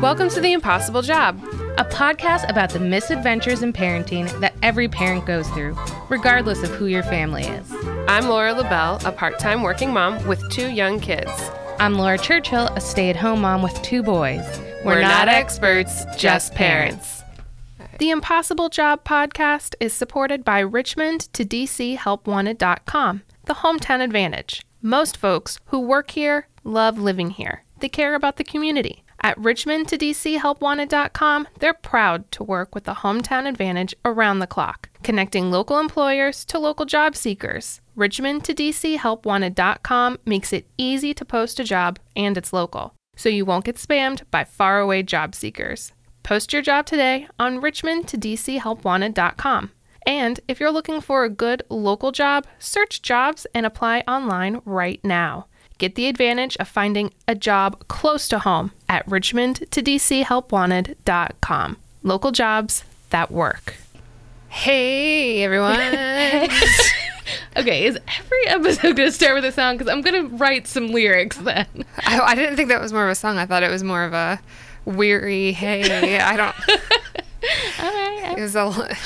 Welcome to The Impossible Job. a podcast about the misadventures in parenting that every parent goes through, regardless of who your family is. I'm Laura LaBelle, a part time working mom with two young kids. I'm Laura Churchill, a stay at home mom with two boys. We're, not, experts, just parents. The Impossible Job podcast is supported by Richmond to DC HelpWanted.com, the hometown advantage. Most folks who work here love living here. They care about the community. At Richmond to DC HelpWanted.com, they're proud to work with the hometown advantage around the clock, connecting local employers to local job seekers. Richmond to DC HelpWanted.com makes it easy to post a job and it's local, so you won't get spammed by faraway job seekers. Post your job today on Richmond to DC HelpWanted.com. And if you're looking for a good local job, search jobs and apply online right now. Get the advantage of finding a job close to home at richmond to DC Local jobs that work. Hey everyone. Okay, is every episode going to start with a song? Because I'm going to write some lyrics then. I, I didn't think that was more of a song. I thought it was more of a weary hey. I don't All right. it was a,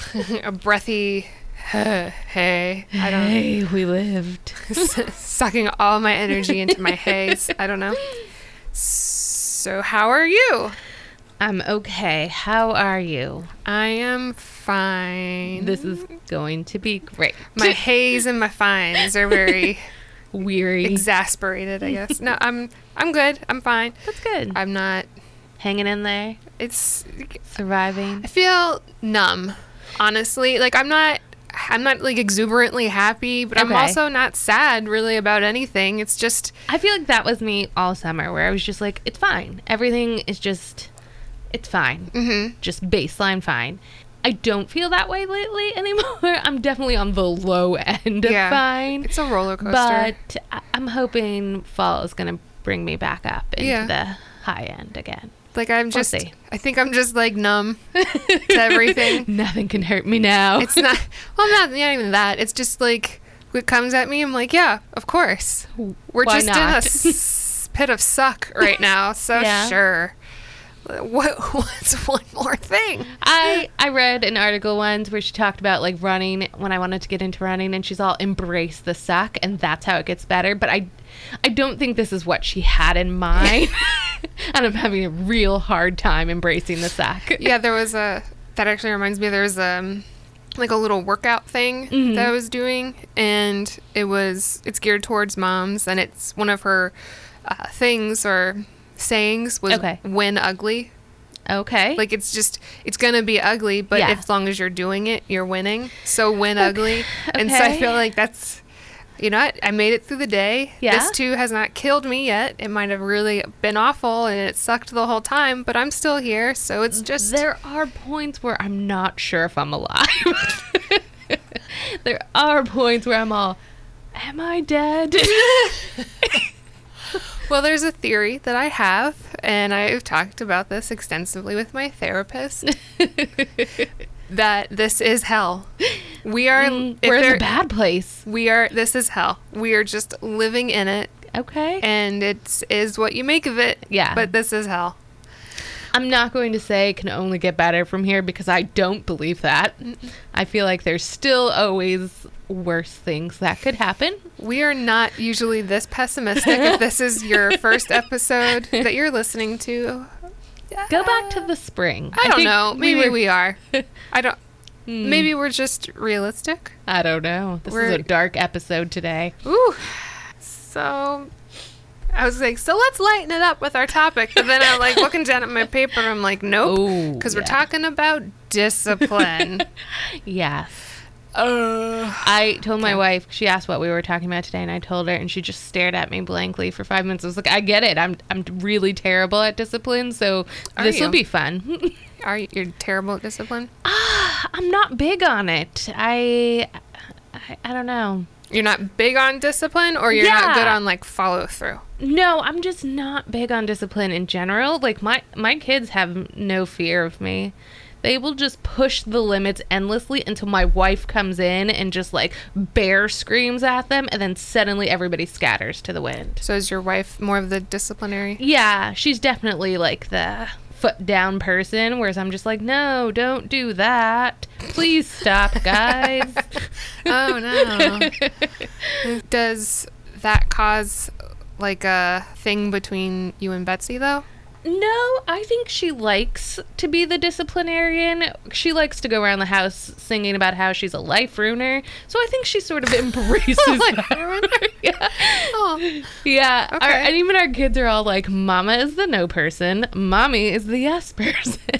a breathy hey. I don't Hey, we lived. sucking all my energy into my haze. I don't know. So, how are you? I'm okay. How are you? I am fine. This is going to be great. my haze and my fines are very weary. exasperated, I guess. No, I'm I'm good. I'm fine. That's good. I'm not Hanging in there, it's surviving. I feel numb, honestly. Like I'm not I'm not like exuberantly happy, but I'm also not sad really about anything. It's just I feel like that was me all summer, where I was just like, it's fine. Everything is just, it's fine. mhm. Just baseline fine. I don't feel that way lately anymore. I'm definitely on the low end of Yeah. fine. It's a roller coaster. But I'm hoping fall is going to bring me back up into Yeah. the high end again. Like I'm just see. I think I'm just like numb to everything. Nothing can hurt me now. It's not well not, not even that. It's just like it comes at me, I'm like, yeah, of course. We're Why just in a pit of suck right now, so Yeah. sure. What what's one more thing? I I read an article once where she talked about like running when I wanted to get into running and she's all embrace the suck and that's how it gets better but I I don't think this is what she had in mind and I'm having a real hard time embracing the sack. yeah, there was a that actually reminds me there was um like a little workout thing Mhm. that I was doing and it was it's geared towards moms and it's one of her uh, things or sayings was Okay. win ugly. Okay. Like it's just it's gonna be ugly, but Yeah. as long as you're doing it, you're winning. So win ugly, and so I feel like that's you know what I made it through the day. Yeah. This too has not killed me yet. It might have really been awful and it sucked the whole time, but I'm still here. So it's just there are points where I'm not sure if I'm alive. there are points where I'm all am I dead? Well, there's a theory that I have, and I've talked about this extensively with my therapist. that this is hell. We are. Mm, we're in a bad place. We are. This is hell. We are just living in it, Okay. and it is what you make of it. Yeah. But this is hell. I'm not going to say it can only get better from here because I don't believe that. I feel like there's still always worse things that could happen. We are not usually this pessimistic. if this is your first episode that you're listening to, Go back to the spring. I don't know. Maybe were- we are. I don't. Hmm. Maybe we're just realistic. I don't know. This is We're- a dark episode today. Ooh. So I was like, so let's lighten it up with our topic. But then I'm like looking down at my paper and I'm like, nope. Because we're talking about discipline. Yes. Uh, I told my wife, she asked what we were talking about today, and I told her, and she just stared at me blankly for five minutes. I was like, I get it. I'm, I'm really terrible at discipline, so Are this will be fun. are you you're terrible at discipline? ah, I'm not big on it. I, I, I don't know. You're not big on discipline or you're not good on like follow through. No, I'm just not big on discipline in general. Like my my kids have no fear of me. They will just push the limits endlessly until my wife comes in and just like bear screams at them and then suddenly everybody scatters to the wind. So is your wife more of the disciplinary? Yeah, she's definitely like the foot down person, whereas I'm just like, no, don't do that. Please stop, guys. oh no. Does that cause like a thing between you and Betsy though? No, I think she likes to be the disciplinarian. She likes to go around the house singing about how she's a life ruiner. So I think she sort of embraces Life that. yeah. Oh. Yeah. Our- and even our kids are all like, Mama is the no person, Mommy is the yes person.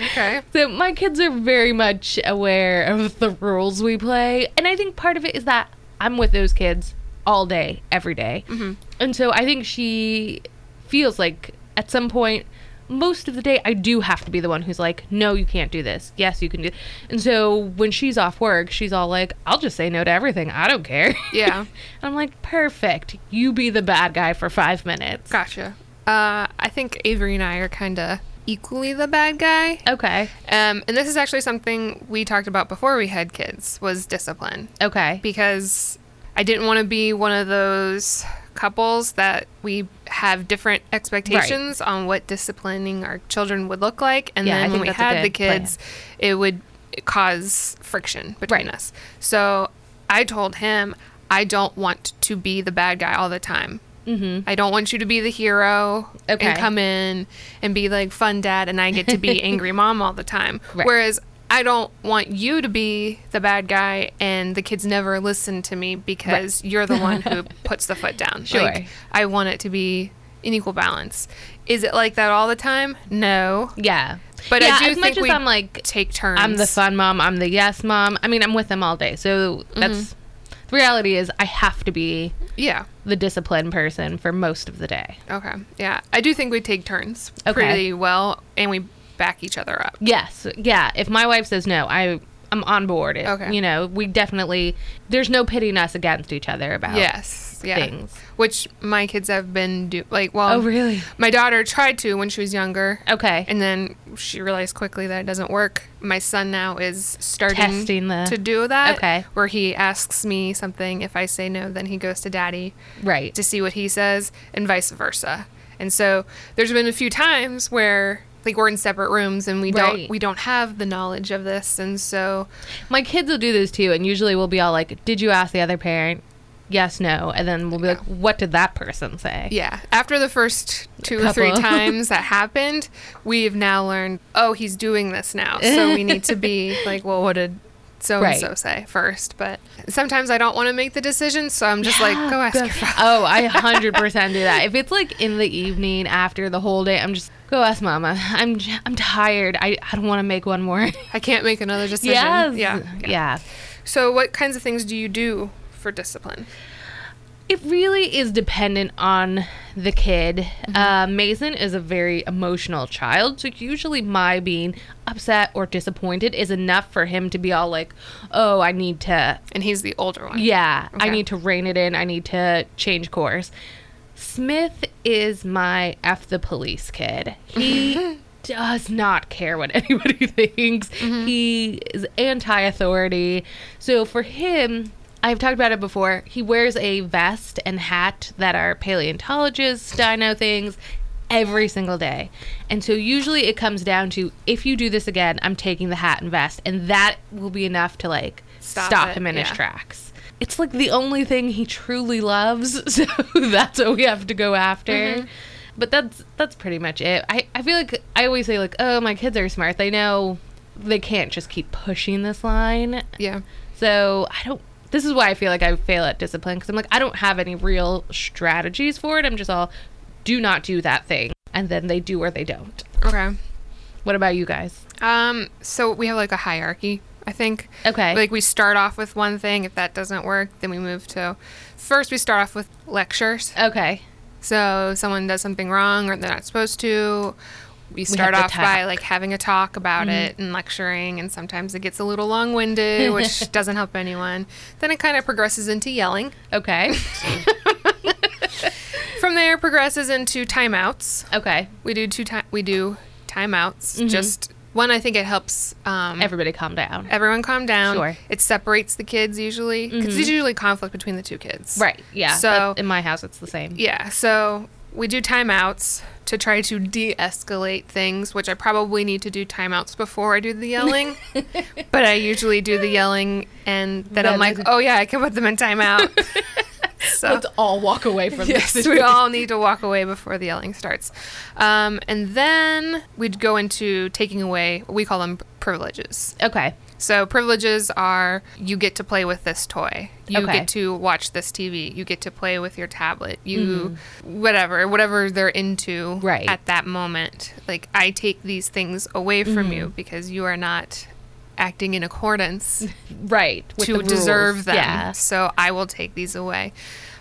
Okay. So my kids are very much aware of the rules we play, and I think part of it is that I'm with those kids all day, every day. Mm-hmm. and so I think she feels like at some point, most of the day, I do have to be the one who's like, "No, you can't do this. Yes, you can do." And so when she's off work, she's all like, "I'll just say no to everything. I don't care." Yeah. and I'm like, "Perfect. You be the bad guy for five minutes." Gotcha. Uh, I think Avery and I are kind of equally the bad guy. Okay. Um, and this is actually something we talked about before we had kids was discipline Okay. because I didn't want to be one of those couples that we have different expectations on what disciplining our children would look like and Yeah, then when we had the good plan. kids it would cause friction between Right. us. So I told him I don't want to be the bad guy all the time. Mm-hmm. I don't want you to be the hero Okay. and come in and be like fun dad, and I get to be angry mom all the time. Right. Whereas I don't want you to be the bad guy and the kids never listen to me because you're the one who puts the foot down. Sure. Like, I want it to be an equal balance. Is it like that all the time? No. Yeah. But yeah, I do as think much as I'm like take turns. I'm the fun mom. I'm the yes mom. I mean, I'm with them all day. So that's Mm-hmm. the reality is I have to be Yeah. the disciplined person for most of the day. Okay. Yeah. I do think we take turns Okay. pretty well and we back each other up. Yes. Yeah. If my wife says no, I I'm on board. It, Okay. You know, we definitely there's no pitting us against each other about Yes. Yeah. things. Which my kids have been do like well Oh really? my daughter tried to when she was younger. Okay. And then she realized quickly that it doesn't work. My son now is starting Testing the- to do that. Okay. Where he asks me something. If I say no, then he goes to daddy right. to see what he says, and vice versa. And so there's been a few times where like we're in separate rooms and we Right. don't we don't have the knowledge of this, and so My kids will do this too, and usually we'll be all like, "Did you ask the other parent?" Yes, no, and then we'll be like, "What did that person say?" yeah. After the first two or three times that happened, we've now learned. Oh, he's doing this now, so we need to be like, well, what did so and so say first? But sometimes I don't want to make the decision, so I'm just like, go ask Go- your father. Oh, I 100% do that. If it's like in the evening after the whole day, I'm just go ask mama. I'm I'm tired. I, I don't want to make one more. I can't make another decision. yes. Yeah. Yeah. So, what kinds of things do you do for discipline? It really is dependent on the kid. Uh, Mason is a very emotional child, so usually my being upset or disappointed is enough for him to be all like, "Oh, I need to And he's the older one. Yeah, I need to rein it in. I need to change course. Smith is my F the police kid. He does not care what anybody thinks. He is anti authority. So for him, I've talked about it before. He wears a vest and hat that are paleontologists, dino things every single day. And so usually it comes down to if you do this again, I'm taking the hat and vest. And that will be enough to like Stop stop, him in his tracks. It's like the only thing he truly loves, so that's what we have to go after. Mm-hmm. But that's that's pretty much it. I, I feel like I always say like, oh my kids are smart. They know they can't just keep pushing this line. Yeah. So I don't this is why I feel like I fail at discipline because I'm like I don't have any real strategies for it. I'm just all do not do that thing. And then they do or they don't. Okay. What about you guys? Um, so we have like a hierarchy, I think. Okay. Like we start off with one thing. If that doesn't work, then we move to. First, we start off with lectures. okay. So someone does something wrong or they're not supposed to. We start have off by like having a talk about mm-hmm. it and lecturing, and sometimes it gets a little long winded, which doesn't help anyone. Then it kind of progresses into yelling. Okay. From there, progresses into timeouts. okay. We do two time. We do timeouts. Mm-hmm. Just one. I think it helps um, Everybody calm down. everyone calm down. Sure. It separates the kids usually because mm-hmm. there's usually conflict between the two kids. Right. Yeah. So- in my house, it's the same. Yeah. So we do timeouts to try to de-escalate things, which I probably need to do timeouts before I do the yelling. but I usually do the yelling, and then I'm like, oh yeah, I can put them in timeout. so Let's all walk away from yes, this. we all need to walk away before the yelling starts. Um, and then we'd go into taking away, we call them privileges. Okay. So privileges are you get to play with this toy. You Okay. get to watch this TV. You get to play with your tablet. You whatever, whatever they're into Mm-hmm. Right. at that moment. Like I take these things away from Mm-hmm. you because you are not acting in accordance Right. with to the rules. deserve them. Yeah. So I will take these away.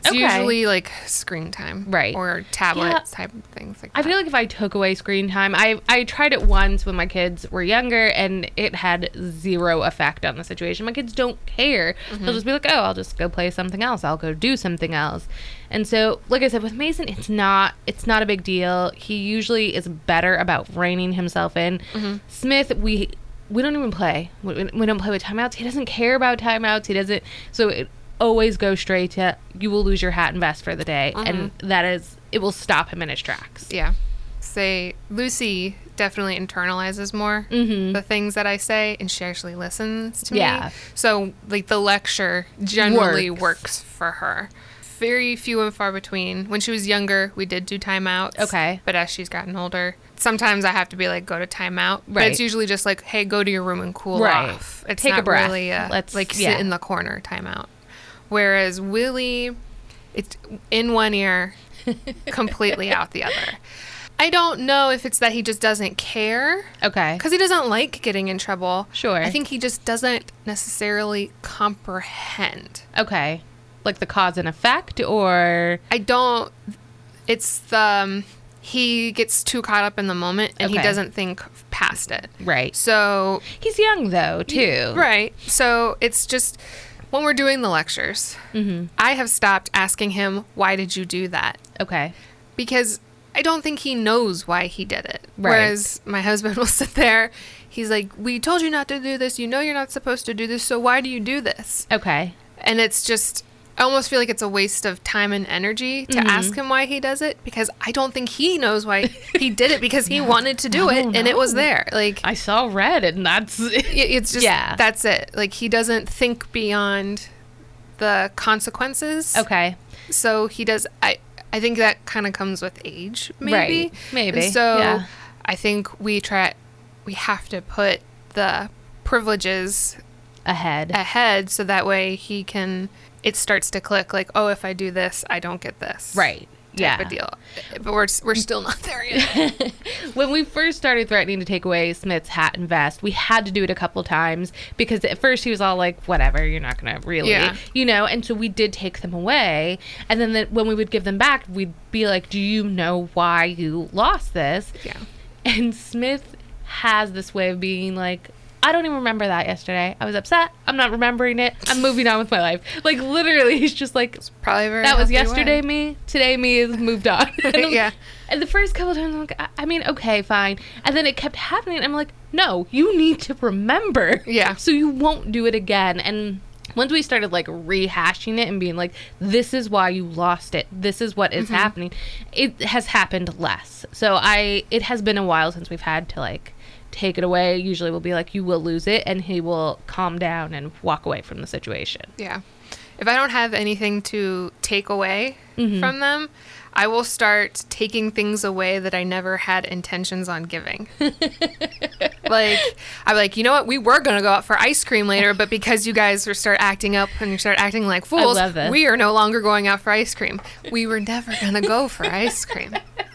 It's Okay. usually like screen time, Right. or tablet Yeah. type of things like I feel like if I took away screen time, I I tried it once when my kids were younger, and it had zero effect on the situation. My kids don't care; they'll mm-hmm. just be like, "Oh, I'll just go play something else. I'll go do something else." And so, like I said, with Mason, it's not it's not a big deal. He usually is better about reining himself in. Mm-hmm. Smith, we we don't even play. We, we don't play with timeouts. He doesn't care about timeouts. He doesn't. So it always goes straight to you will lose your hat and vest for the day, and mm-hmm. that is it will stop him in his tracks. yeah. Say Lucy definitely internalizes more mm-hmm. the things that I say, and she actually listens to me. Yeah. me. So like the lecture generally Works. works for her. Very few and far between. When she was younger, we did do timeouts. Okay. But as she's gotten older, sometimes I have to be like, go to timeout. But it's usually just like, hey, go to your room and cool Right. off. It's Take a not breath. really a, Let's- like sit in the corner timeout. Whereas Willie, it's in one ear, completely out the other. I don't know if it's that he just doesn't care Okay. because he doesn't like getting in trouble. Sure. I think he just doesn't necessarily comprehend. Okay. Like the cause and effect, or I don't. It's the um, he gets too caught up in the moment and he doesn't think past it. right? So He's young though, too. right. So it's just when we're doing the lectures, Mm-hmm. I have stopped asking him why did you do that Okay. because I don't think he knows why he did it. Right. Whereas my husband will sit there. He's like, "We told you not to do this. You know you're not supposed to do this. So why do you do this?" Okay. And it's just, I almost feel like it's a waste of time and energy to Mm-hmm. ask him why he does it because I don't think he knows why he did it because he wanted to do it No, and it was there. Like, I saw red, and that's it- it's just, Yeah. that's it. Like, he doesn't think beyond the consequences. okay. So he does, I, I think that kind of comes with age, maybe. Right. Maybe, And so yeah. I think we try, we have to put the privileges Ahead. ahead so that way he can it starts to click like oh if i do this i don't get this right. type Yeah. of deal but we're, we're still not there yet when we first started threatening to take away Smith's hat and vest, we had to do it a couple times because at first he was all like, "Whatever, you're not gonna really," Yeah. you know. And so we did take them away, and then the, when we would give them back, we'd be like, "Do you know why you lost this?" yeah And Smith has this way of being like, I don't even remember that yesterday. I was upset. I'm not remembering it. I'm moving on with my life. Like literally, he's just like, probably very that was yesterday way. me. Today me is moved on. and, Yeah. And the first couple times, I'm like, I, I mean, okay, fine. And then it kept happening. I'm like, no, you need to remember. Yeah. So you won't do it again. And once we started like rehashing it and being like, this is why you lost it. This is what is Mm-hmm. happening. It has happened less. So I, it has been a while since we've had to like take it away. Usually we'll be like, you will lose it. And he will calm down and walk away from the situation. yeah if i don't have anything to take away Mm-hmm. from them i will start taking things away that i never had intentions on giving like i'm like you know what we were going to go out for ice cream later but because you guys start acting up and you start acting like fools we are no longer going out for ice cream we were never going to go for ice cream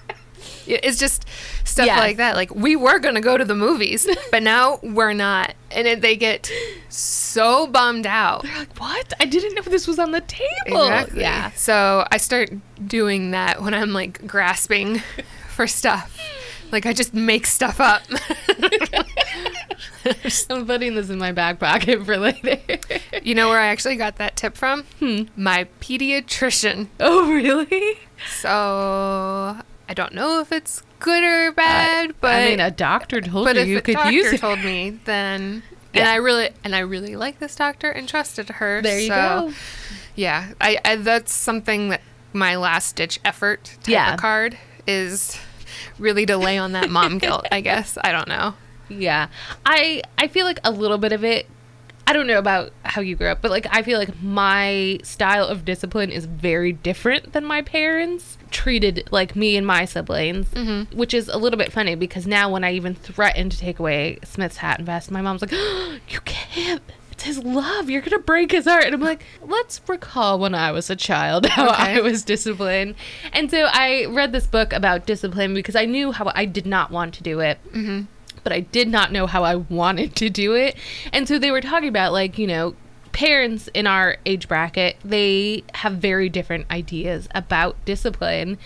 It's just stuff Yes. like that. Like we were gonna go to the movies, but now we're not, and it, they get so bummed out. They're like, what? I didn't know this was on the table. Exactly. Yeah. So I start doing that when I'm like grasping for stuff. Like I just make stuff up. I'm putting this in my back pocket for later. you know where I actually got that tip from? Hmm. My pediatrician. oh, really? So I don't know if it's good or bad, but I mean, a doctor told but you if you a could doctor use it. told me, then and I really and I really like this doctor and trusted her. There you so, go. Yeah, I, I that's something that my last ditch effort type Yeah. of card is really to lay on that mom guilt, I guess. I don't know. Yeah. I I feel like a little bit of it I don't know about how you grew up, but like I feel like my style of discipline is very different than my parents treated like me and my siblings, mm-hmm. which is a little bit funny because now when I even threaten to take away Smith's hat and vest, my mom's like, "You can't. It's his love. You're gonna break his heart." And I'm like, "Let's recall when I was a child how Okay. I was disciplined." And so I read this book about discipline because I knew how I did not want to do it mm-hmm. But I did not know how I wanted to do it. And so they were talking about like, you know, parents in our age bracket, they have very different ideas about discipline,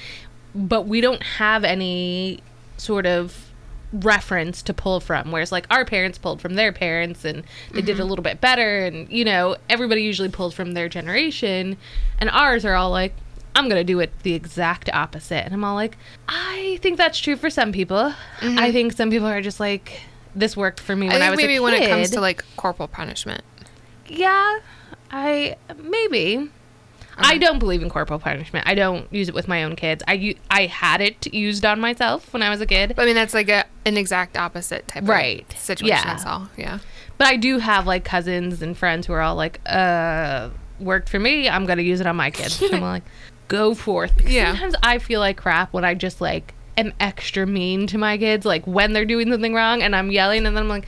but we don't have any sort of reference to pull from. Whereas like our parents pulled from their parents and they did a mm-hmm. little bit better. And you know everybody usually pulls from their generation. And ours are all like I'm gonna do it the exact opposite. And I'm all like, I think that's true for some people. I think some people are just like, this worked for me when I, think was maybe when it comes to like corporal punishment. yeah, I maybe. I don't believe in corporal punishment. I don't use it with my own kids. I I had it used on myself when I was a kid, But I mean, that's like a, an exact opposite type Right. of situation. Yeah. That's all. Yeah. but I do have like cousins and friends who are all like, uh, worked for me. I'm gonna use it on my kids. I'm like, go forth. Because Yeah. Sometimes I feel like crap when I just like am extra mean to my kids, like when they're doing something wrong and I'm yelling, and then I'm like,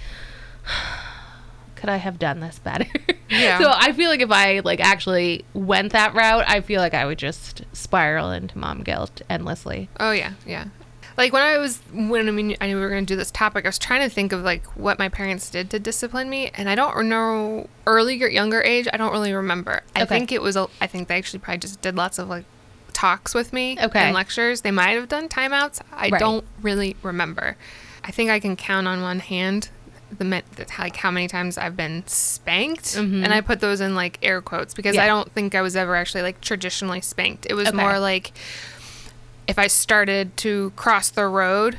could I have done this better? Yeah. so I feel like if I like actually went that route, I feel like I would just spiral into mom guilt endlessly. Oh yeah, yeah. Like when I was when I mean I knew we were going to do this topic, I was trying to think of like what my parents did to discipline me, and I don't know early or younger age. I don't really remember. I Okay. think it was. A, I think they actually probably just did lots of like talks with me Okay. and lectures. They might have done timeouts. I Right. don't really remember. I think I can count on one hand the like how many times I've been spanked, and I put those in like air quotes because Mm-hmm. Yeah. I don't think I was ever actually like traditionally spanked. It was Okay. more like if I started to cross the road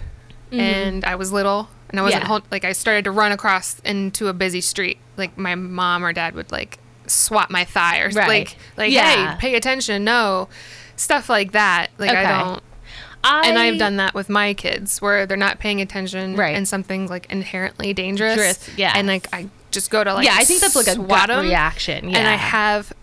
and I was little and I wasn't Mm-hmm. Yeah. hold, like I started to run across into a busy street, like my mom or dad would like swat my thigh or Right. like like Yeah. hey, pay attention, no. Stuff like that. Like Okay. I don't I, and I've done that with my kids where they're not paying attention Right. and something's like inherently dangerous. Dangerous, yeah. And like I just go to like yeah, I think that's like a swat reaction. Yeah. And I have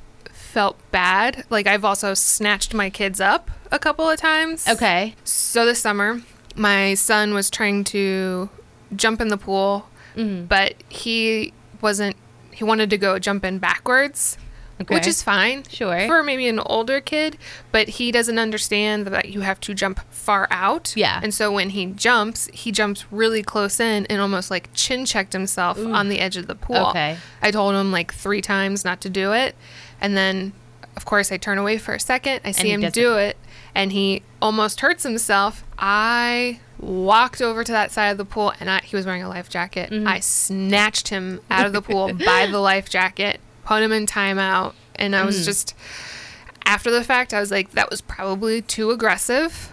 felt bad. Like I've also snatched my kids up a couple of times. okay. So this summer, my son was trying to jump in the pool, Mm-hmm. but he wasn't. He wanted to go jump in backwards, which is fine. Sure. For maybe an older kid, but he doesn't understand that you have to jump far out. Yeah. And so when he jumps, he jumps really close in and almost like chin checked himself on the edge of the pool. Okay. I told him like three times not to do it. And then, of course, I turn away for a second. I see him do it, and he almost hurts himself. I walked over to that side of the pool, and I, he was wearing a life jacket. Mm-hmm. I snatched him out of the pool by the life jacket, put him in timeout, and I was Mm. just, after the fact, I was like, that was probably too aggressive.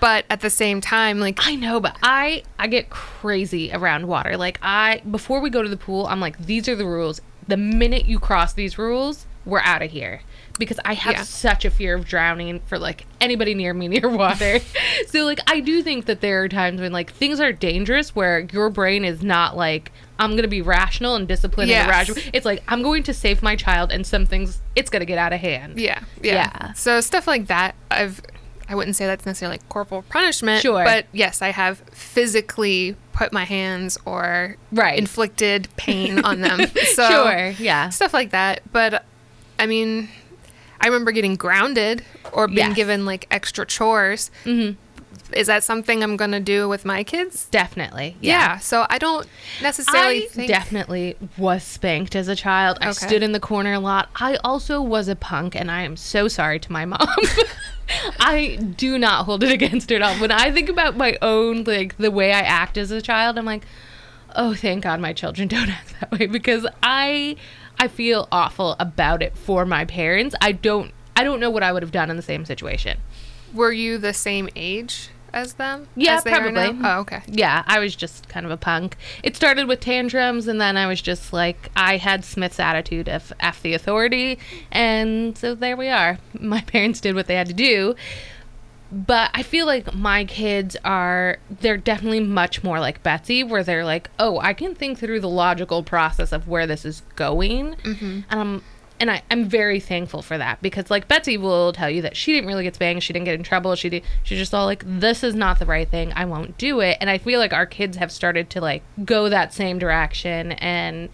But at the same time, like, I know, but I I get crazy around water. Like I before we go to the pool, I'm like, these are the rules. The minute you cross these rules, we're out of here. Because I have Yeah. such a fear of drowning for like anybody near me near water. so like I do think that there are times when like things are dangerous where your brain is not like I'm gonna be rational and disciplined Yes. and rational. It's like I'm going to save my child and some things it's gonna get out of hand. Yeah, yeah. Yeah. So stuff like that, I've I wouldn't say that's necessarily like corporal punishment. Sure. But yes, I have physically put my hands or Right. inflicted pain on them. So Sure, yeah. Stuff like that. But I mean, I remember getting grounded or being Yes. given like extra chores. Mm-hmm. Is that something I'm gonna do with my kids? Definitely. Yeah. So I don't necessarily I think. definitely was spanked as a child. I stood in the corner a lot. I also was a punk, and I am so sorry to my mom. I do not hold it against her at all. When I think about my own, like the way I act as a child, I'm like, oh, thank God my children don't act that way because I, I feel awful about it for my parents. I don't, I don't know what I would have done in the same situation. were you the same age as them? Yeah, as they are now? probably. Oh, okay. Yeah, I was just kind of a punk. It started with tantrums, and then I was just like, I had Smith's attitude of F the authority, and so there we are. My parents did what they had to do. But I feel like my kids are, they're definitely much more like Betsy, where they're like, oh, I can think through the logical process of where this is going. And I'm, and I, I'm very thankful for that because like Betsy will tell you that she didn't really get spanked, she didn't get in trouble, she did, just all like, this is not the right thing, I won't do it. And I feel like our kids have started to like go that same direction and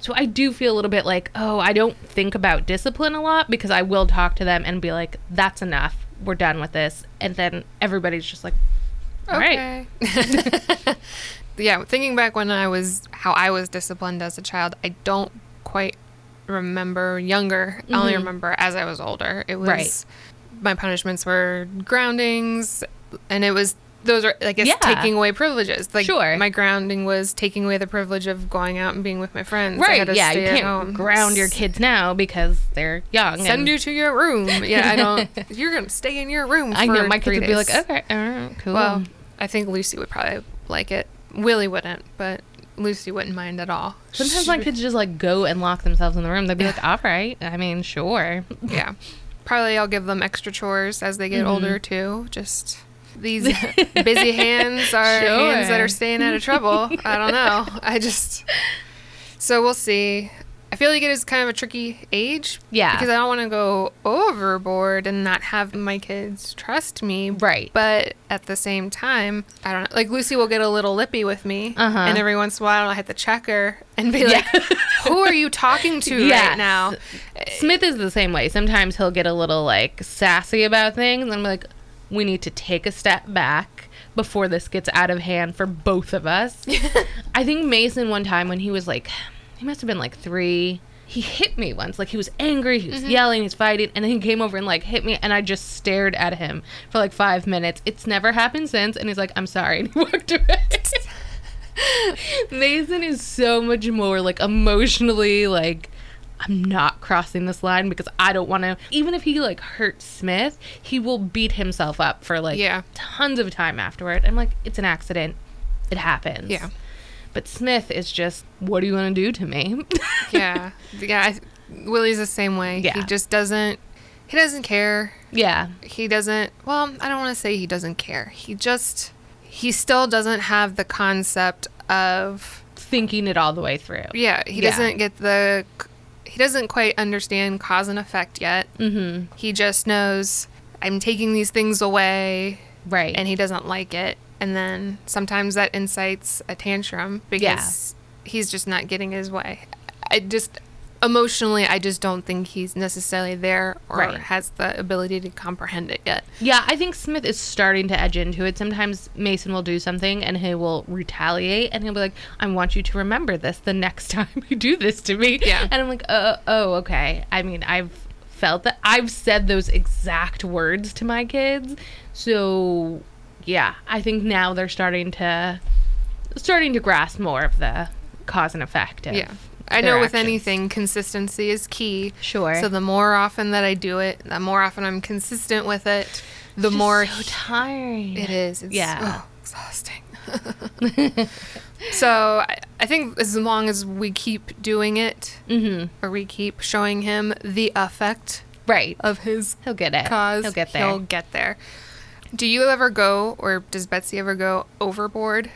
so I do feel a little bit like, oh, I don't think about discipline a lot because I will talk to them and be like, that's enough. We're done with this. And then everybody's just like, all right. Okay. yeah, thinking back when I was how I was disciplined as a child, I don't quite remember younger. I only remember as I was older. It was Mm-hmm. Right. my punishments were groundings and it was those are I guess Yeah. taking away privileges. Like Sure. my grounding was taking away the privilege of going out and being with my friends. I Right. had to Yeah. You can't ground your kids now because they're young. Send you to your room. Yeah, I don't. You're gonna stay in your room. I know for my kids would be like, okay, uh, cool. Well, I think Lucy would probably like it. Willie wouldn't, but Lucy wouldn't mind at all. Sometimes my kids just like go and lock themselves in the room. They'd be like, all right. I mean, sure. yeah, probably I'll give them extra chores as they get Mm-hmm. older too. Just these busy hands are hands that are staying out of trouble. I don't know. I just so we'll see. I feel like it is kind of a tricky age. Yeah. Because I don't want to go overboard and not have my kids trust me. Right. But at the same time, I don't know. Like Lucy will get a little lippy with me, Uh-huh. and every once in a while I have to check her and be like, "Who are you talking to right now?" Smith is the same way. Sometimes he'll get a little like sassy about things, and I'm like, we need to take a step back before this gets out of hand for both of us. I think Mason one time when he was like, he must have been like three. He hit me once. Like he was angry, he was mm-hmm. yelling, he's fighting, and then he came over and like hit me, and I just stared at him for like five minutes. It's never happened since, and he's like, "I'm sorry," and he walked away. Mason is so much more like emotionally like I'm not crossing this line because I don't want to. Even if he like hurts Smith, he will beat himself up for like Yeah. tons of time afterward. I'm like, it's an accident. It happens. Yeah. But Smith is just, what are you going to do to me? yeah, yeah. I, Willie's the same way. Yeah. He just doesn't. He doesn't care. yeah. He doesn't. Well, I don't want to say he doesn't care. He just. He still doesn't have the concept of. Thinking it all the way through. Yeah, he Yeah. doesn't get the. He doesn't quite understand cause and effect yet. Mm-hmm. He just knows I'm taking these things away Right. and he doesn't like it. And then sometimes that incites a tantrum because he's just not getting his way. I just emotionally, I just don't think he's necessarily there or Right. has the ability to comprehend it yet. Yeah, I think Smith is starting to edge into it. Sometimes Mason will do something and he will retaliate and he'll be like, I want you to remember this the next time you do this to me. Yeah. And I'm like, uh, oh, okay. I mean, I've felt that. I've said those exact words to my kids. So, yeah, I think now they're starting to starting to grasp more of the cause and effect of Yeah. I know with actions. anything, consistency is key. Sure. So the more often that I do it, the more often I'm consistent with it, the Just more so tiring. It is. It's, Yeah. oh, exhausting. so I, I think as long as we keep doing it, Mm-hmm. or we keep showing him the effect Right. of his He'll get it. cause, He'll get there. He'll get there. Do you ever go, or does Betsy ever go overboard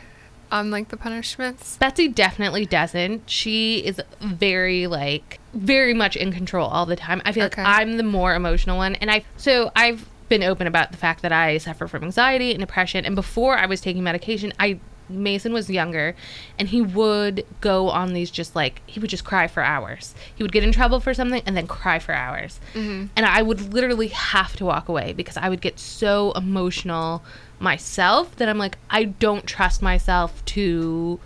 on like the punishments? Betsy definitely doesn't. She is very like very much in control all the time. I feel Okay. like I'm the more emotional one and I so I've been open about the fact that I suffer from anxiety and depression and before I was taking medication, I Mason was younger and he would go on these just like he would just cry for hours. He would get in trouble for something and then cry for hours. Mm-hmm. And I would literally have to walk away because I would get so emotional myself that I'm like I don't trust myself to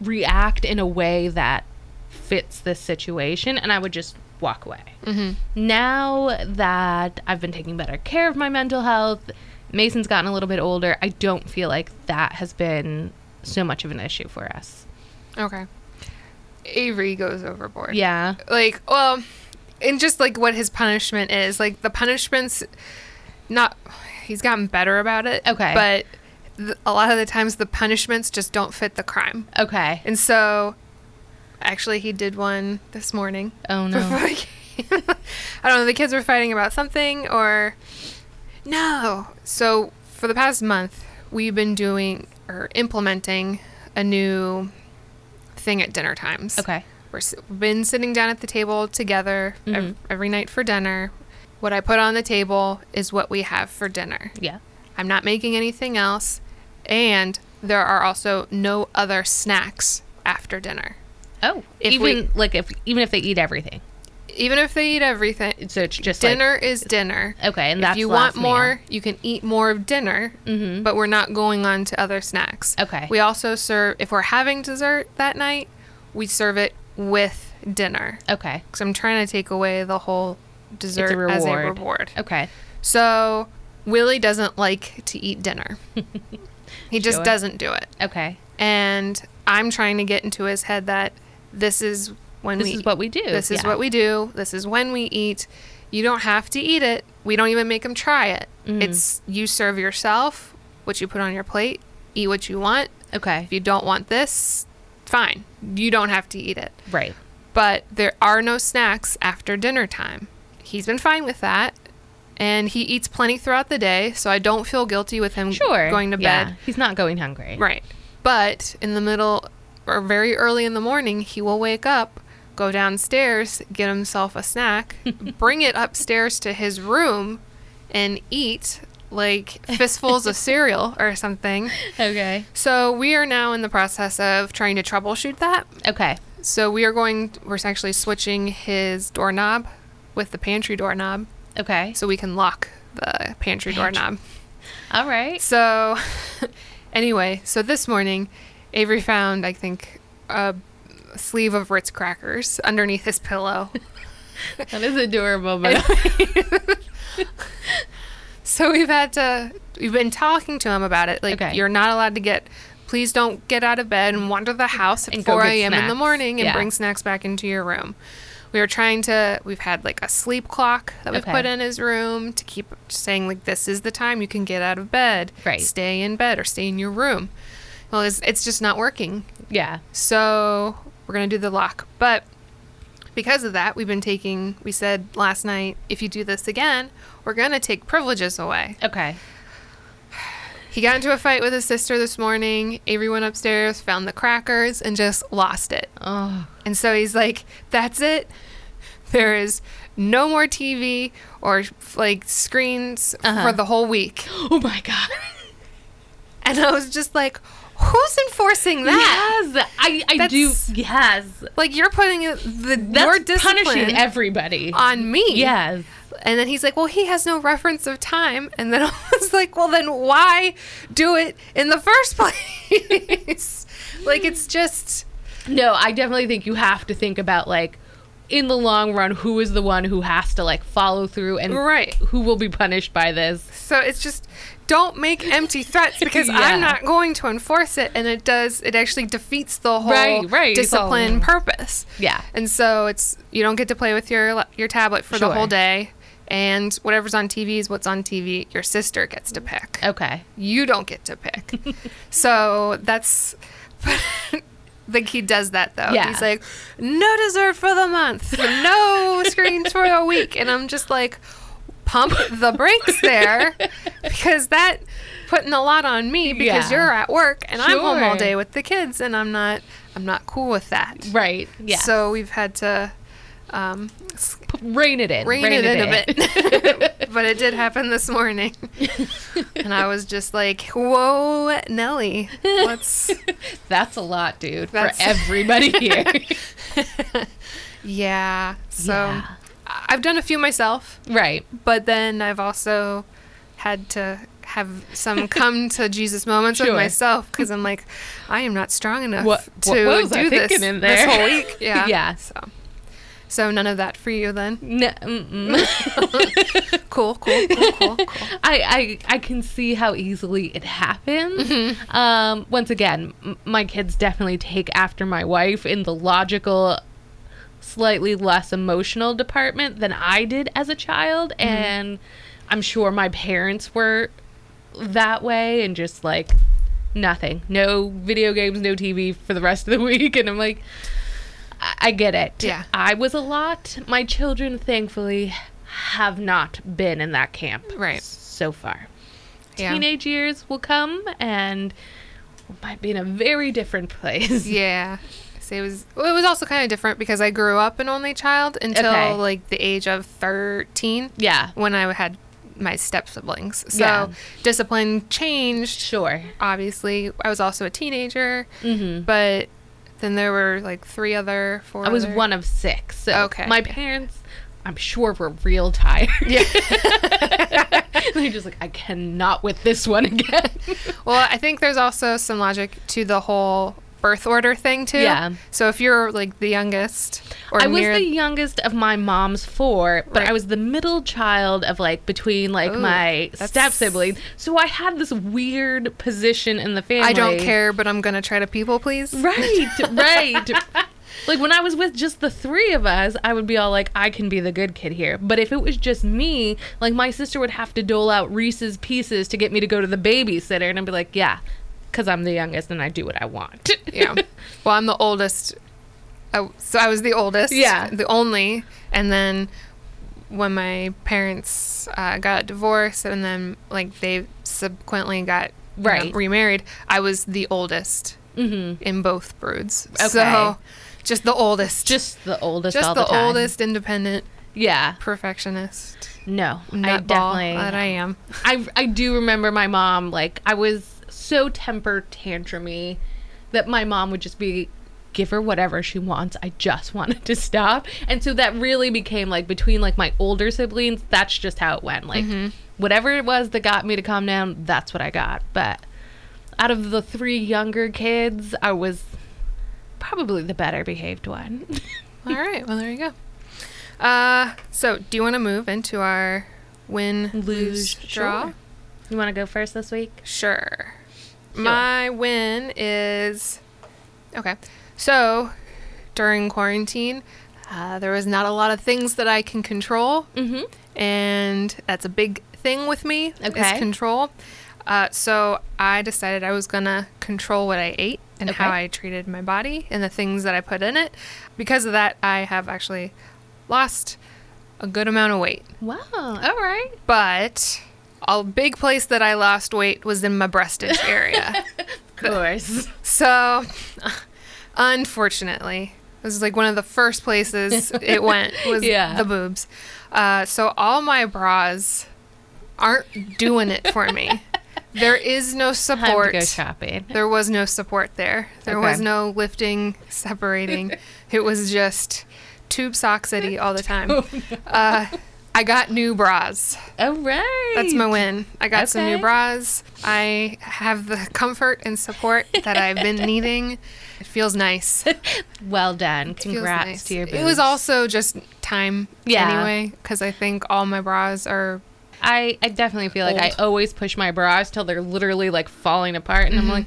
react in a way that fits this situation and I would just walk away. Mm-hmm. Now that I've been taking better care of my mental health, Mason's gotten a little bit older, I don't feel like that has been so much of an issue for us. Okay. Avery goes overboard. Yeah. like well and just like what his punishment is like the punishments not he's gotten better about it Okay. but th- a lot of the times the punishments just don't fit the crime. Okay. And so, actually, he did one this morning. Oh no. I don't know. The kids were fighting about something, or no. So for the past month, we've been doing or implementing a new thing at dinner times. Okay. We're, we've been sitting down at the table together ev- Mhm. every night for dinner. What I put on the table is what we have for dinner. Yeah. I'm not making anything else, and there are also no other snacks after dinner. Oh, If even we- like if even if they eat everything, Even if they eat everything, so it's just dinner is dinner. Okay, and if that's you want more, you can eat more of dinner, Mhm. but we're not going on to other snacks. Okay. We also serve, if we're having dessert that night, we serve it with dinner. Okay. Because I'm trying to take away the whole dessert as a reward. reward. Okay. So Willie doesn't like to eat dinner. he just Sure. doesn't do it. Okay. And I'm trying to get into his head that this is when This we is what we do. this is Yeah. what we do. This is when we eat. You don't have to eat it. We don't even make them try it. Mhm. It's you serve yourself what you put on your plate. Eat what you want. Okay. If you don't want this, fine. You don't have to eat it. Right. But there are no snacks after dinner time. He's been fine with that. And he eats plenty throughout the day, so I don't feel guilty with him Sure. going to Yeah. bed. He's not going hungry. Right. But in the middle or very early in the morning, he will wake up, go downstairs, get himself a snack, bring it upstairs to his room, and eat like fistfuls of cereal or something. Okay. So we are now in the process of trying to troubleshoot that. Okay. So we are going, we're actually switching his doorknob with the pantry doorknob Okay. so we can lock the pantry doorknob. All right. So, anyway, so this morning, Avery found, I think, a sleeve of Ritz crackers underneath his pillow. That is adorable, but so we've had to, we've been talking to him about it. Like, Okay. you're not allowed to get, please don't get out of bed and wander the house at And 4 a.m. in the morning and Yeah. bring snacks back into your room. We were trying to, we've had like a sleep clock that we've Okay. put in his room to keep saying, like, this is the time you can get out of bed. Right. Stay in bed or stay in your room. Well, it's, it's just not working. yeah. So we're going to do the lock. But because of that, we've been taking, we said last night, if you do this again, we're going to take privileges away. Okay. He got into a fight with his sister this morning. Avery went upstairs, found the crackers, and just lost it. Oh. And so he's like, that's it. There is no more TV or like screens Uh-huh. for the whole week. Oh my god. And I was just like, who's enforcing that? Yes, I, I do. Yes, Like you're putting the that's your discipline punishing everybody. on me. yes, And then he's like, well, he has no reference of time. And then I was like, well, then why do it in the first place? like, it's just, no, I definitely think you have to think about like, in the long run, who is the one who has to like follow through and right. who will be punished by this. So it's just, don't make empty threats because Yeah. I'm not going to enforce it. And it does, it actually defeats the whole Right, right. Discipline purpose. Yeah, And so it's, you don't get to play with your, your tablet for the whole day. And whatever's on TV is what's on TV. Your sister gets to pick. okay. you don't get to pick. so that's like he does that though. Yeah. He's like, no dessert for the month, no screens for a week, and I'm just like, pump the brakes there because that putting a lot on me because Yeah. you're at work and I'm home all day with the kids and I'm not I'm not cool with that. Right. Yeah. So we've had to um, rein it in. rein, it, in a bit. but it did happen this morning. and I was just like, whoa, Nelly, let's. That's a lot, dude, That's- for everybody here. yeah. So Yeah. I've done a few myself, right. but then I've also had to have some come to Jesus moments with myself because I'm like, I am not strong enough What- to what- do this this whole week. Yeah. Yeah. So. So none of that for you then. No. Cool, cool, cool, cool, cool. I, I I can see how easily it happens. Mm-hmm. Um, once again, m- my kids definitely take after my wife in the logical, slightly less emotional department than I did as a child, Mm-hmm. and I'm sure my parents were that way and just like nothing. No video games, no TV for the rest of the week. And I'm like, I, get it. Yeah. I was a lot. My children, thankfully, have not been in that camp Right. so far. Yeah. Teenage years will come and we might be in a very different place. Yeah. So it was well, it was also kind of different because I grew up an only child until Okay. like the age of 13 Yeah. when I had my step siblings. So Yeah. discipline changed. Sure. Obviously, I was also a teenager, Mm-hmm. but then there were like three other, four. I was other- one of six. So Okay. My parents, I'm sure, were real tired. Yeah. They're just like, I cannot with this one again. well, I think there's also some logic to the whole birth order thing too. Yeah. So if you're like the youngest, or I was near, the youngest of my mom's four, but Right. I was the middle child of like between like Ooh, my step siblings. So I had this weird position in the family. I don't care, but I'm gonna try to people please. Right, right. like when I was with just the three of us, I would be all like, I can be the good kid here. But if it was just me, like my sister would have to dole out Reese's pieces to get me to go to the babysitter, and I'd be like, yeah, because I'm the youngest and I do what I want. yeah. Well, I'm the oldest. I, so I was the oldest. Yeah. The only. And then when my parents uh, got divorced and then like they subsequently got you know, Right. remarried, I was the oldest mm-hmm. in both broods. Okay. So just the oldest. Just the oldest. Just the, the, oldest independent Yeah. perfectionist. No, I definitely. that I am. I I do remember my mom like I was so temper tantrumy that my mom would just be give her whatever she wants. I just wanted to stop. And so that really became like between like my older siblings, that's just how it went. Like whatever it was that got me to calm down, that's what I got. But out of the three younger kids, I was probably the better behaved one. All right. Well, there you go. Uh, so do you want to move into our win, lose, draw? Sure. you want to go first this week? Sure. Sure. My win is okay. So during quarantine, uh, there was not a lot of things that I can control, Mhm. and that's a big thing with me. Okay. is control. Uh, so I decided I was gonna control what I ate and how I treated my body and the things that I put in it. Because of that, I have actually lost a good amount of weight. Wow. All right. But a big place that I lost weight was in my breastage area. Of course. so, unfortunately, this is like one of the first places it went was Yeah. the boobs. Uh, so all my bras aren't doing it for me. There is no support. to go shopping. There was no support there. There Okay. was no lifting, separating. it was just tube sock city all the time. Oh, uh, I got new bras. All right. That's my win. I got some new bras. I have the comfort and support that I've been needing. It feels nice. Well done. Congrats nice. to your boobs. It was also just time Yeah. anyway, because I think all my bras are. I, I definitely feel like I always push my bras till they're literally like falling apart, and I'm mm-hmm. like,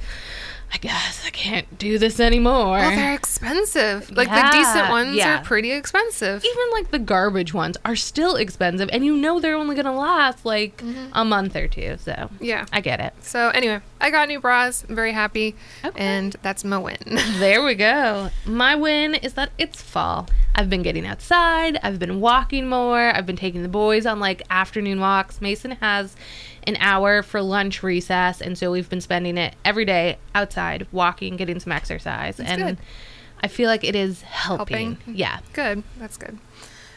I guess I can't do this anymore. Well, they're expensive. Like the decent ones yeah. are pretty expensive. Even like the garbage ones are still expensive, and you know they're only gonna last like Mm-hmm. a month or two. So Yeah. I get it. So anyway, I got new bras. I'm very happy, Okay. and that's my win. There we go. My win is that it's fall. I've been getting outside. I've been walking more. I've been taking the boys on like afternoon walks. Mason has an hour for lunch recess, and so we've been spending it every day outside, walking, getting some exercise, and good. I feel like it is helping. Helping? Yeah. good. That's good.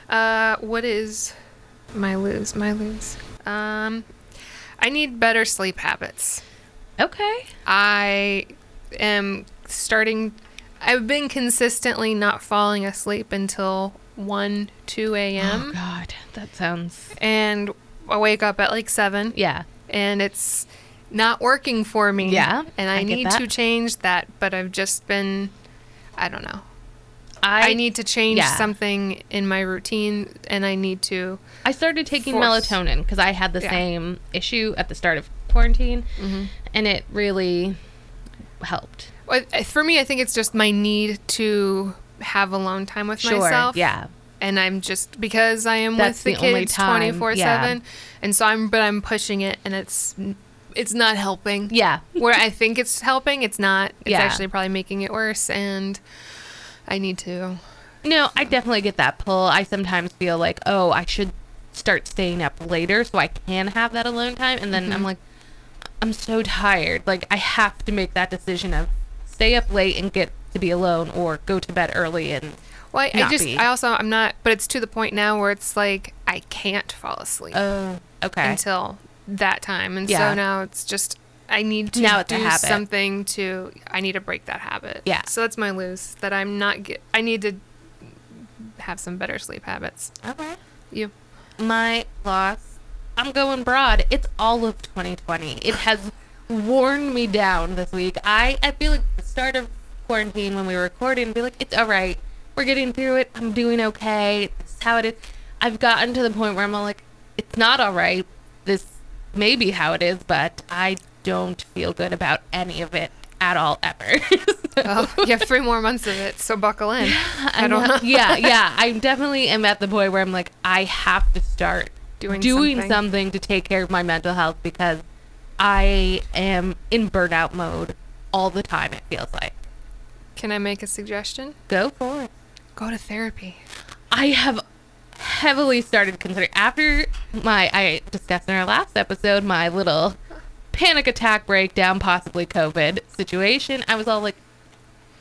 Uh, what is my lose? My lose. Um, I need better sleep habits. Okay. I am starting. I've been consistently not falling asleep until 1 2 a.m. Oh, God, that sounds. and I wake up at like seven, Yeah. and it's not working for me. Yeah, and I, I need to change that, but I've just been. I don't know. I, I need to change yeah. something in my routine, and I need to. I started taking Force. melatonin because I had the Yeah. same issue at the start of quarantine, Mm-hmm. and it really helped. For me, I think it's just my need to have alone time with myself. Yeah. And I'm just because I am That's with the, the kids twenty four seven, and so I'm but I'm pushing it, and it's it's not helping. Yeah. Where I think it's helping, it's not. It's Yeah. actually probably making it worse, and I need to. No, I definitely get that pull. I sometimes feel like, oh, I should start staying up later so I can have that alone time. And then Mm-hmm. I'm like, I'm so tired. Like, I have to make that decision of stay up late and get to be alone or go to bed early. And Well, I, I just, be. I also, I'm not, but it's to the point now where it's like I can't fall asleep oh, okay. until that time, and Yeah. so now it's just I need to Now do something to. I need to break that habit. Yeah. So that's my lose. That I'm not. Get, I need to have some better sleep habits. okay. You. My loss, I'm going broad. It's all of 2020. It has worn me down this week. I, I feel like the start of quarantine when we were recording, be like, it's all right. We're getting through it. I'm doing okay. This is how it is. I've gotten to the point where I'm like, it's not all right. This may be how it is, but I don't feel good about any of it at all ever. Well, oh, you have three more months of it, so buckle in. I don't know. yeah, yeah. I definitely am at the point where I'm like, I have to start Doing doing something. something. to take care of my mental health because I am in burnout mode all the time. It feels like. Can I make a suggestion? Go for it. Go to therapy. I have heavily started considering after my I discussed in our last episode my little panic attack breakdown, possibly COVID situation. I was all like,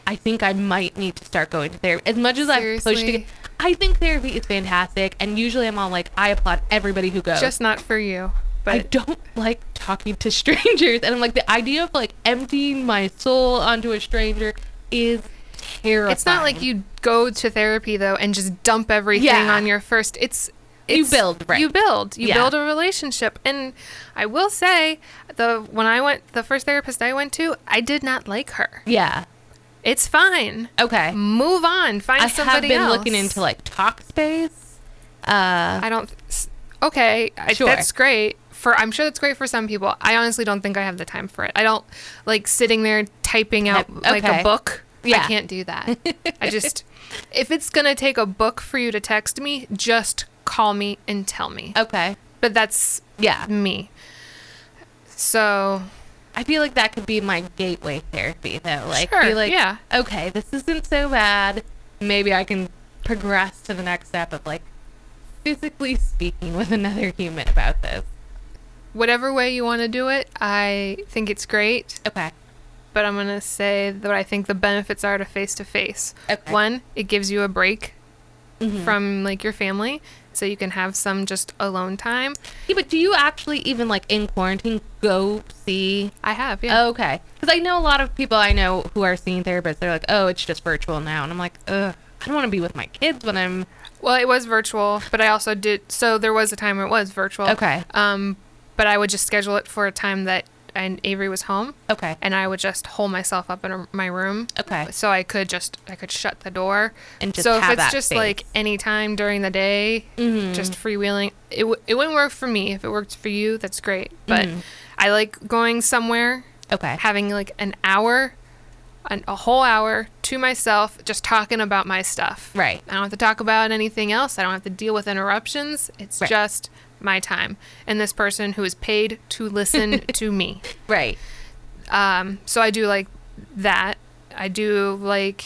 I think I might need to start going to therapy. As much as I've pushed to Seriously? get, I think therapy is fantastic, and usually I'm all like, I applaud everybody who goes. Just not for you, But I don't like talking to strangers, and I'm like the idea of like emptying my soul onto a stranger is terrifying. it's not like you go to therapy though and just dump everything Yeah. on your first. It's You build, right. You build. You Yeah. build a relationship, and I will say the when I went the first therapist I went to, I did not like her. Yeah. It's fine. Okay. Move on. Find I have been else. looking into like Talkspace. Uh, I don't. Okay, I, that's great. For I'm sure that's great for some people. I honestly don't think I have the time for it. I don't like sitting there typing out Type- like a book. Yeah. I can't do that. I just if it's gonna take a book for you to text me, just call me and tell me. okay. But that's Yeah. me. So I feel like that could be my gateway therapy though. Like Sure, be like, yeah. okay, this isn't so bad. Maybe I can progress to the next step of like physically speaking with another human about this. whatever way you want to do it, I think it's great. Okay. But I'm gonna say that I think the benefits are to face to face. One, it gives you a break Mhm. from like your family, so you can have some just alone time. Yeah, but do you actually even like in quarantine go see? I have, yeah. Okay, because I know a lot of people I know who are seeing therapists. They're like, oh, it's just virtual now, and I'm like, ugh, I don't want to be with my kids when I'm. Well, it was virtual, but I also did. So there was a time where it was virtual. Okay. Um, but I would just schedule it for a time that and Avery was home, Okay. and I would just hole myself up in a, my room. Okay. So I could just I could shut the door. And just so if it's just space. like any time during the day, Mhm. just freewheeling, it w- it wouldn't work for me. If it worked for you, that's great. But Mhm. I like going somewhere, Okay. having like an hour, an, a whole hour to myself, just talking about my stuff. Right. I don't have to talk about anything else. I don't have to deal with interruptions. It's Right. just my time and this person who is paid to listen to me. Right. Um, so I do like that. I do like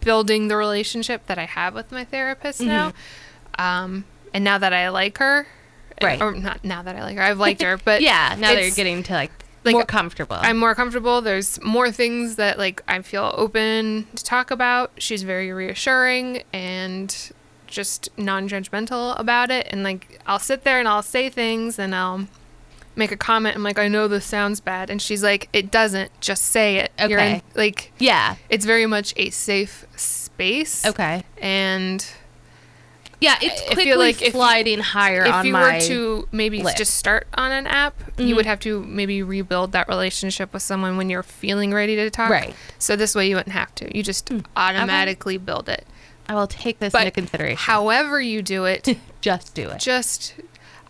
building the relationship that I have with my therapist now. Um, and now that I like her, Mm-hmm. Right. or not now that I like her, I've liked her, but yeah. Now they're getting to like, like, more comfortable. I'm more comfortable. There's more things that like I feel open to talk about. She's very reassuring and just non-judgmental about it. And like I'll sit there and I'll say things and I'll make a comment. I'm like, I know this sounds bad, and she's like, It doesn't. Just say it. You're in, Okay. like yeah. it's very much a safe space. Okay. And Yeah. It's I quickly feel like if you- higher if you were to maybe list. just start on an app, you Mhm. would have to maybe rebuild that relationship with someone when you're feeling ready to talk. Right. So this way you wouldn't have to. You just automatically build it. I will take this But into consideration. however you do it, Just do it. just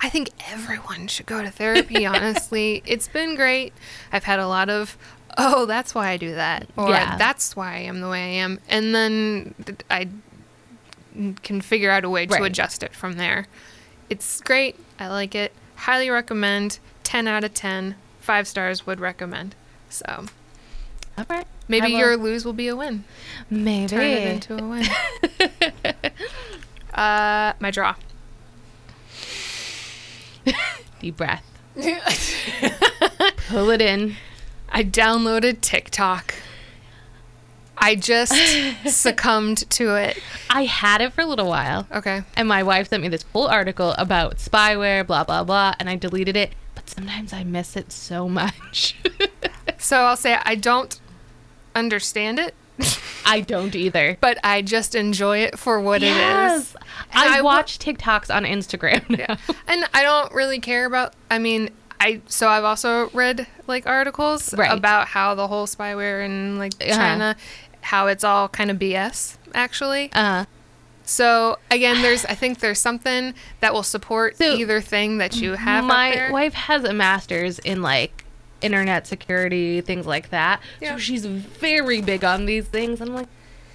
I think everyone should go to therapy, honestly. It's been great. I've had a lot of oh, that's why I do that or Yeah. that's why I am the way I am. And then th- I can figure out a way to adjust it from there. It's great. I like it. Highly recommend. 10 out of 10. five stars would recommend. So All right. maybe your lose will be a win. maybe Turn it into a win. uh, my draw. deep breath. Pull it in. I downloaded TikTok. I just succumbed to it. I had it for a little while. Okay. And my wife sent me this whole article about spyware, blah, blah, blah. And I deleted it. But sometimes I miss it so much. So I'll say I don't understand it, I don't either. but I just enjoy it for what it is. And I, I wa- watch TikToks on Instagram. Yeah. And I don't really care about I mean, I so I've also read like articles Right. about how the whole spyware in like Uh-huh. China how it's all kind of BS actually. Uh, So again, there's I think there's something that will support So, either thing that you have. my wife has a master's in like internet security, things like that. Yeah. So she's very big on these things. I'm like,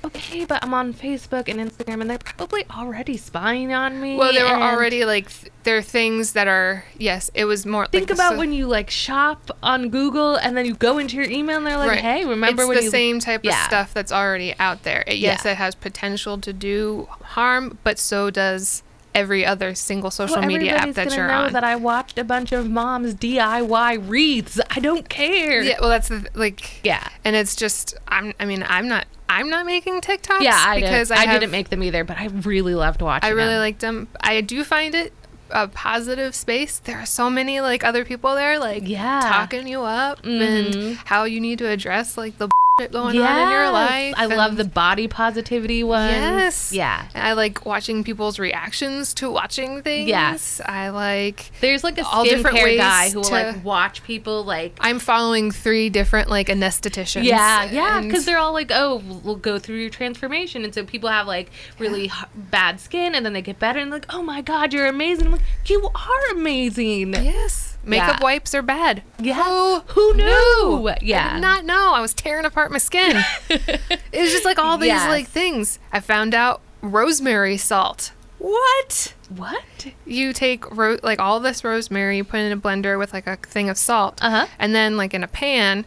okay, but I'm on Facebook and Instagram, and they're probably already spying on me. Well, there were and already like th- there are things that are yes. It was more Think like, about so- when you like shop on Google and then you go into your email and they're like, Right. "Hey, remember it's when the you?" same type of stuff that's already out there. It, yes, Yeah. it has potential to do harm, but so does every other single social Well, media app that you're know on. that I watched a bunch of moms DIY wreaths. I don't care. yeah, well, that's the, like Yeah. and it's just I'm. I mean, I'm not. I'm not making TikToks. Yeah, I because didn't, I, have- didn't make them either, but I really loved watching I really them. liked them. I do find it a positive space. There are so many like other people there, like Yeah. talking you up Mhm. and how you need to address like the going on in your life. I love the body positivity ones. Yes. Yeah. I like watching people's reactions to watching things. Yes. I like. There's like a All different ways guy who will like watch people like I'm following three different like anestheticians. Yeah, yeah, because they're all like, oh, we'll go through your transformation, and so people have like really h- bad skin, and then they get better, and like, oh my god, you're amazing. I'm like, you are amazing. yes, makeup Yeah. wipes are bad. Yeah. Who, Who knew? Yeah. I did not know. I was tearing apart my skin. it was just like all these Yes. like things. I found out rosemary salt. What? what? You take ro- like all this rosemary, you put it in a blender with like a thing of salt, Uh-huh. and then like in a pan,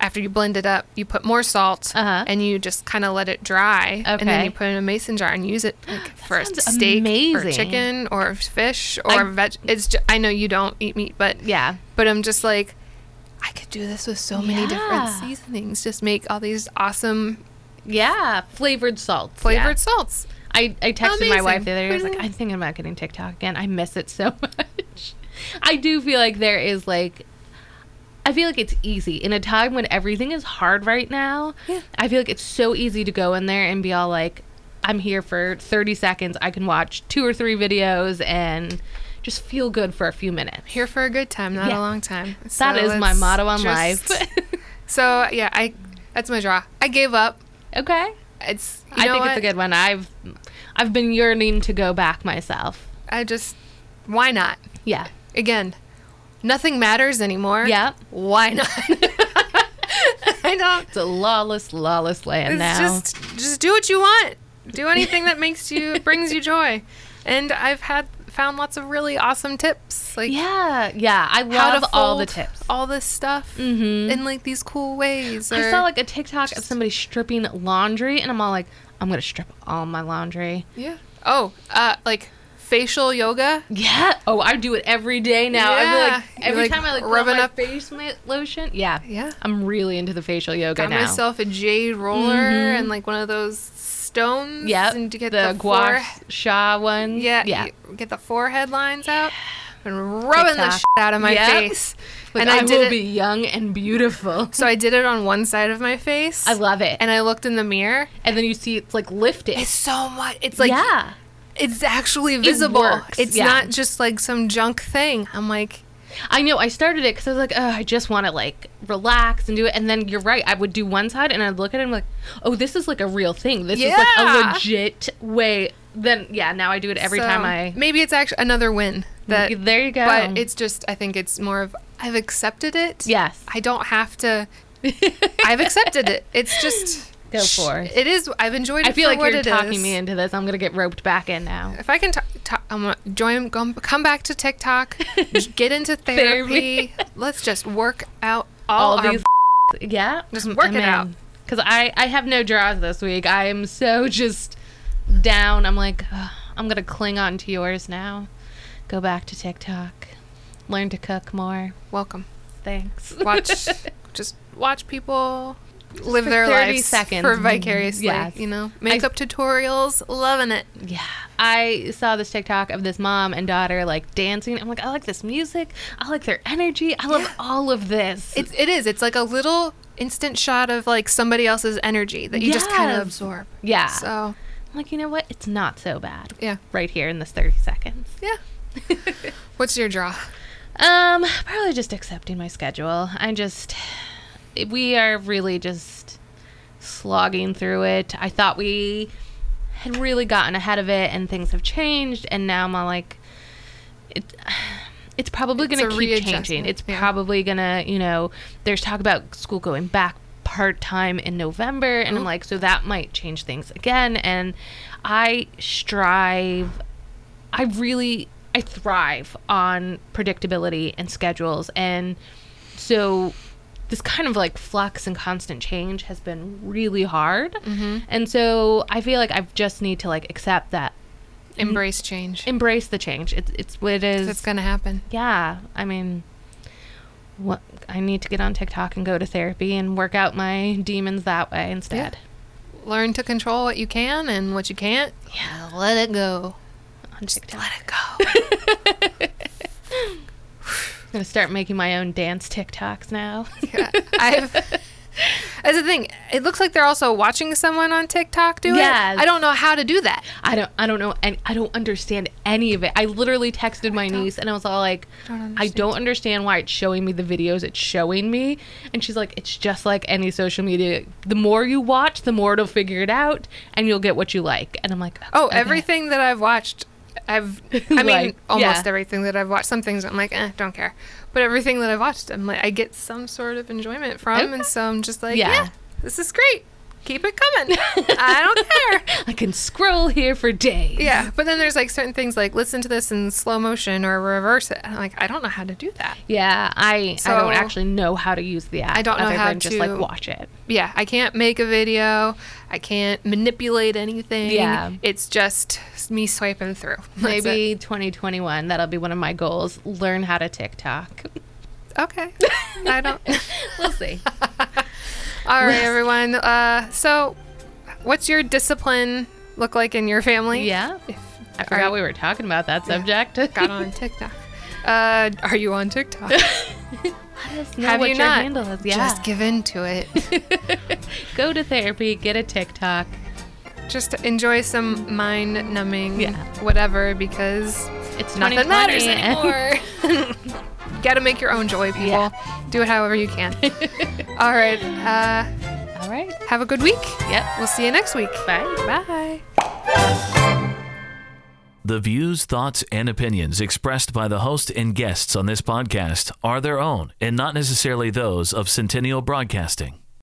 after you blend it up, you put more salt, Uh-huh. and you just kind of let it dry, and then you put it in a mason jar and use it like, for a sounds steak or chicken or fish or I- veg. It's ju- I know you don't eat meat, but Yeah. but I'm just like, I could do this with so many different seasonings. Just make all these awesome Yeah. Flavored salts. flavored yeah. salts. I, I texted my wife the other day. I was like, I'm thinking about getting TikTok again. I miss it so much. I do feel like there is like, I feel like it's easy in a time when everything is hard right now. Yeah. I feel like it's so easy to go in there and be all like, I'm here for 30 seconds. I can watch two or three videos and just feel good for a few minutes. Here for a good time, not Yeah. a long time. that So is my motto on just- life. So yeah, I that's my draw. I gave up. okay. It's you I think what? it's a good one. I've I've been yearning to go back myself. I just why not? Yeah. Again, nothing matters anymore. Yeah. Why not? I don't. It's a lawless, lawless land It's now. just just do what you want. Do anything that makes you brings you joy. And I've had found lots of really awesome tips like yeah, yeah. I love all the tips. all this stuff Mhm. in like these cool ways. I saw like a TikTok of somebody stripping laundry, and I'm all like, I'm gonna strip all my laundry. yeah. Oh, uh, like facial yoga. Yeah. Oh, I do it every day now. Yeah. like every like, time I like rub rubbing my up- face lotion. Yeah. Yeah. I'm really into the facial yoga now. Got now. myself a jade roller Mhm. and like one of those stones. Yep. And to get the, the, fore- sha one. Yeah. Yeah. Get the forehead lines out. And rubbing the shit out of my Yep. face. Like, and I, I, did will it. be young and beautiful. So I did it on one side of my face. I love it. And, and I looked in the mirror. And then you see it's like lifted. It's so much. It's like yeah. It's actually visible. works, It's yeah. not just like some junk thing. I'm like, I know. I started it because I was like, oh, I just want to like relax and do it. And then you're right. I would do one side and I'd look at it and be like, oh, this is like a real thing. This is like a legit way. Then yeah, now I do it every so time I. maybe it's actually another win. That, there you go. but it's just I think it's more of I've accepted it. yes. I don't have to. I've accepted it. It's just Go for it. It is. I've enjoyed it. I feel like you're talking is. me into this. I'm gonna get roped back in now. If I can, t- t- I'm gonna join. Come, come back to TikTok. get into therapy. Let's just work out all, All these, yeah, Just work it out. Because I I have no draws this week. I am so just down. I'm like, "Ugh, I'm gonna cling on to yours now. Go back to TikTok. Learn to cook more. welcome. Thanks. Watch, just watch people live their 30 lives seconds. for vicariously. Yes. You know, makeup tutorials, loving it. Yeah. I saw this TikTok of this mom and daughter like dancing. I'm like, I like this music. I like their energy. I love Yeah. all of this. It's it is. It's like a little instant shot of like somebody else's energy that you just kind of absorb. yeah. So I'm like, you know what? It's not so bad. yeah, Right here in this 30 seconds. yeah. What's your draw? Um, probably just accepting my schedule. I just we are really just slogging through it. I thought we had really gotten ahead of it and things have changed and now I'm all like it it's probably going to keep changing. It's yeah. probably going to, you know, there's talk about school going back part-time in November and I'm like so that might change things again and I strive I really I thrive on predictability and schedules and so this kind of like flux and constant change has been really hard. Mm-hmm. And so I feel like I just need to like accept that Embrace change. embrace the change. It's it's what it is. It's gonna happen. yeah, I mean what I need to get on TikTok and go to therapy and work out my demons that way instead. Learn to control what you can and what you can't. Yeah, Let it go. on TikTok. Let it go. I'm to start making my own dance TikToks now. Yeah, I've. As a thing, it looks like they're also watching someone on TikTok do Yes. it. I don't know how to do that. I don't I don't know and I don't understand any of it. I literally texted my niece and I was all like don't I don't understand why it's showing me the videos it's showing me and she's like it's just like any social media. The more you watch, the more it'll figure it out and you'll get what you like. And I'm like Oh, okay. everything that I've watched, I've. I mean, Like, almost yeah. everything that I've watched. Some things I'm like, eh, don't care. But everything that I've watched, I'm like, I get some sort of enjoyment from, Okay. and so I'm just like, Yeah. yeah, this is great. Keep it coming. I don't care. I can scroll here for days. Yeah, but then there's like certain things like listen to this in slow motion or reverse it. I'm like, I don't know how to do that. Yeah, I I don't actually know how to use the app. I don't know other how than just like watch it. Yeah, I can't make a video. I can't manipulate anything. Yeah. It's just me swiping through. That's Maybe 2021 that'll be one of my goals. Learn how to TikTok. Okay. I don't. we'll see. All right, everyone. Uh, so, what's your discipline look like in your family? Yeah. If I forgot you- we were talking about that subject. got on TikTok. Uh, are you on TikTok? Let us know Have what you your not? handle is. Yeah. Just give in to it. Go to therapy, get a TikTok. Just enjoy some mind numbing Yeah. whatever because It's nothing 2020 matters anymore. Got to make your own joy, people. Do it however you can. All right. Uh, All right. have a good week. Yep. We'll see you next week. Bye. Bye. The views, thoughts, and opinions expressed by the host and guests on this podcast are their own and not necessarily those of Centennial Broadcasting.